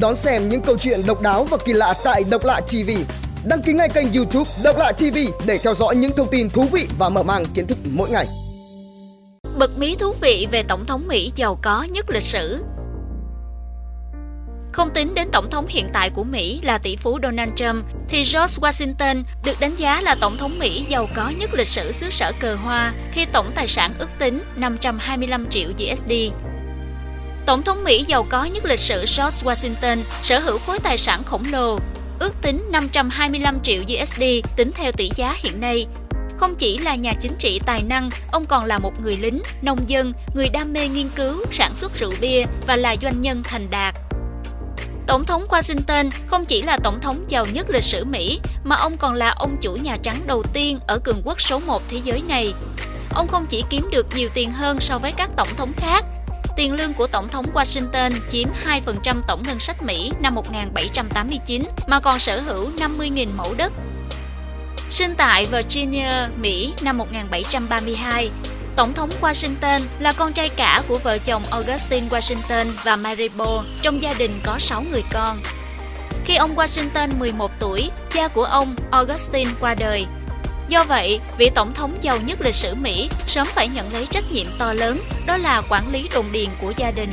Đón xem những câu chuyện độc đáo và kỳ lạ tại Độc Lạ TV. Đăng ký ngay kênh YouTube Độc Lạ TV để theo dõi những thông tin thú vị và mở mang kiến thức mỗi ngày. Bật mí thú vị về Tổng thống Mỹ giàu có nhất lịch sử không tính đến tổng thống hiện tại của Mỹ là tỷ phú Donald Trump, thì George Washington được đánh giá là tổng thống Mỹ giàu có nhất lịch sử xứ sở cờ hoa khi tổng tài sản ước tính 525 triệu USD. Tổng thống Mỹ giàu có nhất lịch sử George Washington sở hữu khối tài sản khổng lồ, ước tính 525 triệu USD tính theo tỷ giá hiện nay. Không chỉ là nhà chính trị tài năng, ông còn là một người lính, nông dân, người đam mê nghiên cứu, sản xuất rượu bia và là doanh nhân thành đạt. Tổng thống Washington không chỉ là tổng thống giàu nhất lịch sử Mỹ, mà ông còn là ông chủ Nhà Trắng đầu tiên ở cường quốc số 1 thế giới này. Ông không chỉ kiếm được nhiều tiền hơn so với các tổng thống khác, tiền lương của Tổng thống Washington chiếm 2% tổng ngân sách Mỹ năm 1789 mà còn sở hữu 50.000 mẫu đất. Sinh tại Virginia, Mỹ năm 1732, Tổng thống Washington là con trai cả của vợ chồng Augustine Washington và Mary Ball trong gia đình có 6 người con. Khi ông Washington 11 tuổi, cha của ông Augustine qua đời. Do vậy, vị tổng thống giàu nhất lịch sử Mỹ sớm phải nhận lấy trách nhiệm to lớn, đó là quản lý đồn điền của gia đình.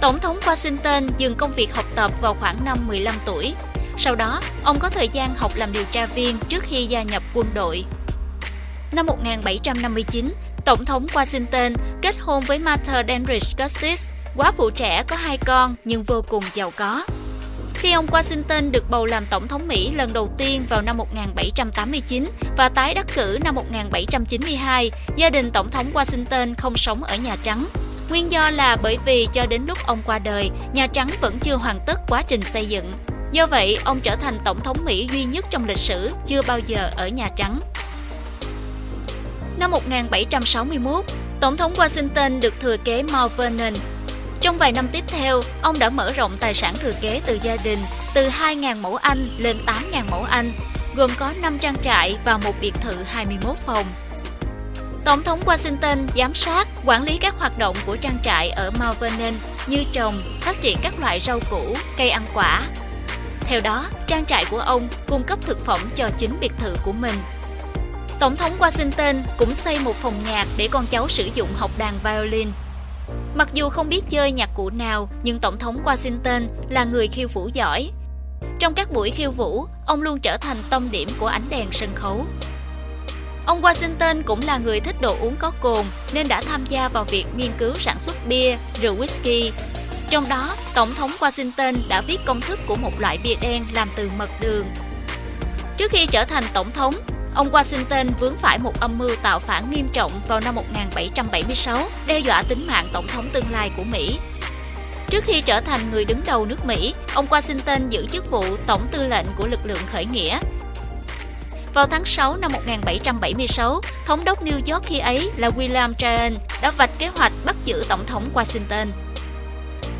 Tổng thống Washington dừng công việc học tập vào khoảng năm 15 tuổi. Sau đó, ông có thời gian học làm điều tra viên trước khi gia nhập quân đội. Năm 1759, Tổng thống Washington kết hôn với Martha Denridge Custis, quá phụ trẻ có hai con nhưng vô cùng giàu có. Khi ông Washington được bầu làm Tổng thống Mỹ lần đầu tiên vào năm 1789 và tái đắc cử năm 1792, gia đình Tổng thống Washington không sống ở Nhà Trắng. Nguyên do là bởi vì cho đến lúc ông qua đời, Nhà Trắng vẫn chưa hoàn tất quá trình xây dựng. Do vậy, ông trở thành Tổng thống Mỹ duy nhất trong lịch sử chưa bao giờ ở Nhà Trắng. Năm 1761, Tổng thống Washington được thừa kế Mount Vernon. Trong vài năm tiếp theo, ông đã mở rộng tài sản thừa kế từ gia đình từ 2.000 mẫu Anh lên 8.000 mẫu Anh, gồm có 5 trang trại và một biệt thự 21 phòng. Tổng thống Washington giám sát, quản lý các hoạt động của trang trại ở Mount Vernon như trồng, phát triển các loại rau củ, cây ăn quả. Theo đó, trang trại của ông cung cấp thực phẩm cho chính biệt thự của mình Tổng thống Washington cũng xây một phòng nhạc để con cháu sử dụng học đàn violin. Mặc dù không biết chơi nhạc cụ nào, nhưng Tổng thống Washington là người khiêu vũ giỏi. Trong các buổi khiêu vũ, ông luôn trở thành tâm điểm của ánh đèn sân khấu. Ông Washington cũng là người thích đồ uống có cồn nên đã tham gia vào việc nghiên cứu sản xuất bia, rượu whisky. Trong đó, Tổng thống Washington đã viết công thức của một loại bia đen làm từ mật đường. Trước khi trở thành tổng thống, Ông Washington vướng phải một âm mưu tạo phản nghiêm trọng vào năm 1776, đe dọa tính mạng tổng thống tương lai của Mỹ. Trước khi trở thành người đứng đầu nước Mỹ, ông Washington giữ chức vụ tổng tư lệnh của lực lượng khởi nghĩa. Vào tháng 6 năm 1776, thống đốc New York khi ấy là William Tryon đã vạch kế hoạch bắt giữ tổng thống Washington.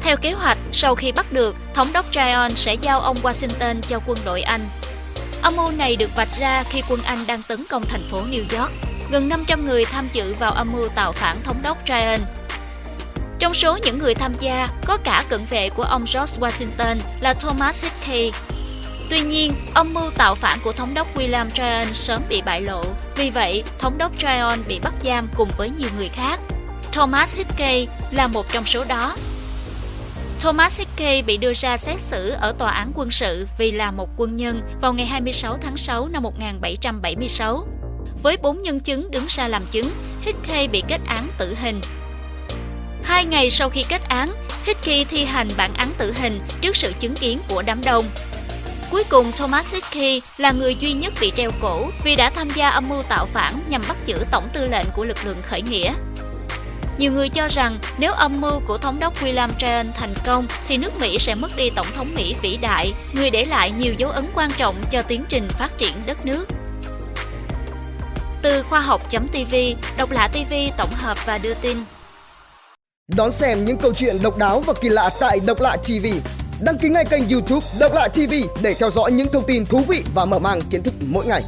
Theo kế hoạch, sau khi bắt được, thống đốc Tryon sẽ giao ông Washington cho quân đội Anh Âm mưu này được vạch ra khi quân Anh đang tấn công thành phố New York. Gần 500 người tham dự vào âm mưu tạo phản thống đốc Tryon. Trong số những người tham gia, có cả cận vệ của ông George Washington là Thomas Hickey. Tuy nhiên, âm mưu tạo phản của thống đốc William Tryon sớm bị bại lộ, vì vậy thống đốc Tryon bị bắt giam cùng với nhiều người khác. Thomas Hickey là một trong số đó Thomas Hickey bị đưa ra xét xử ở tòa án quân sự vì là một quân nhân vào ngày 26 tháng 6 năm 1776. Với bốn nhân chứng đứng ra làm chứng, Hickey bị kết án tử hình. Hai ngày sau khi kết án, Hickey thi hành bản án tử hình trước sự chứng kiến của đám đông. Cuối cùng, Thomas Hickey là người duy nhất bị treo cổ vì đã tham gia âm mưu tạo phản nhằm bắt giữ tổng tư lệnh của lực lượng khởi nghĩa. Nhiều người cho rằng nếu âm mưu của thống đốc William Tryon thành công thì nước Mỹ sẽ mất đi tổng thống Mỹ vĩ đại, người để lại nhiều dấu ấn quan trọng cho tiến trình phát triển đất nước. Từ khoa học.tv, độc lạ TV tổng hợp và đưa tin. Đón xem những câu chuyện độc đáo và kỳ lạ tại Độc lạ TV. Đăng ký ngay kênh YouTube Độc lạ TV để theo dõi những thông tin thú vị và mở mang kiến thức mỗi ngày.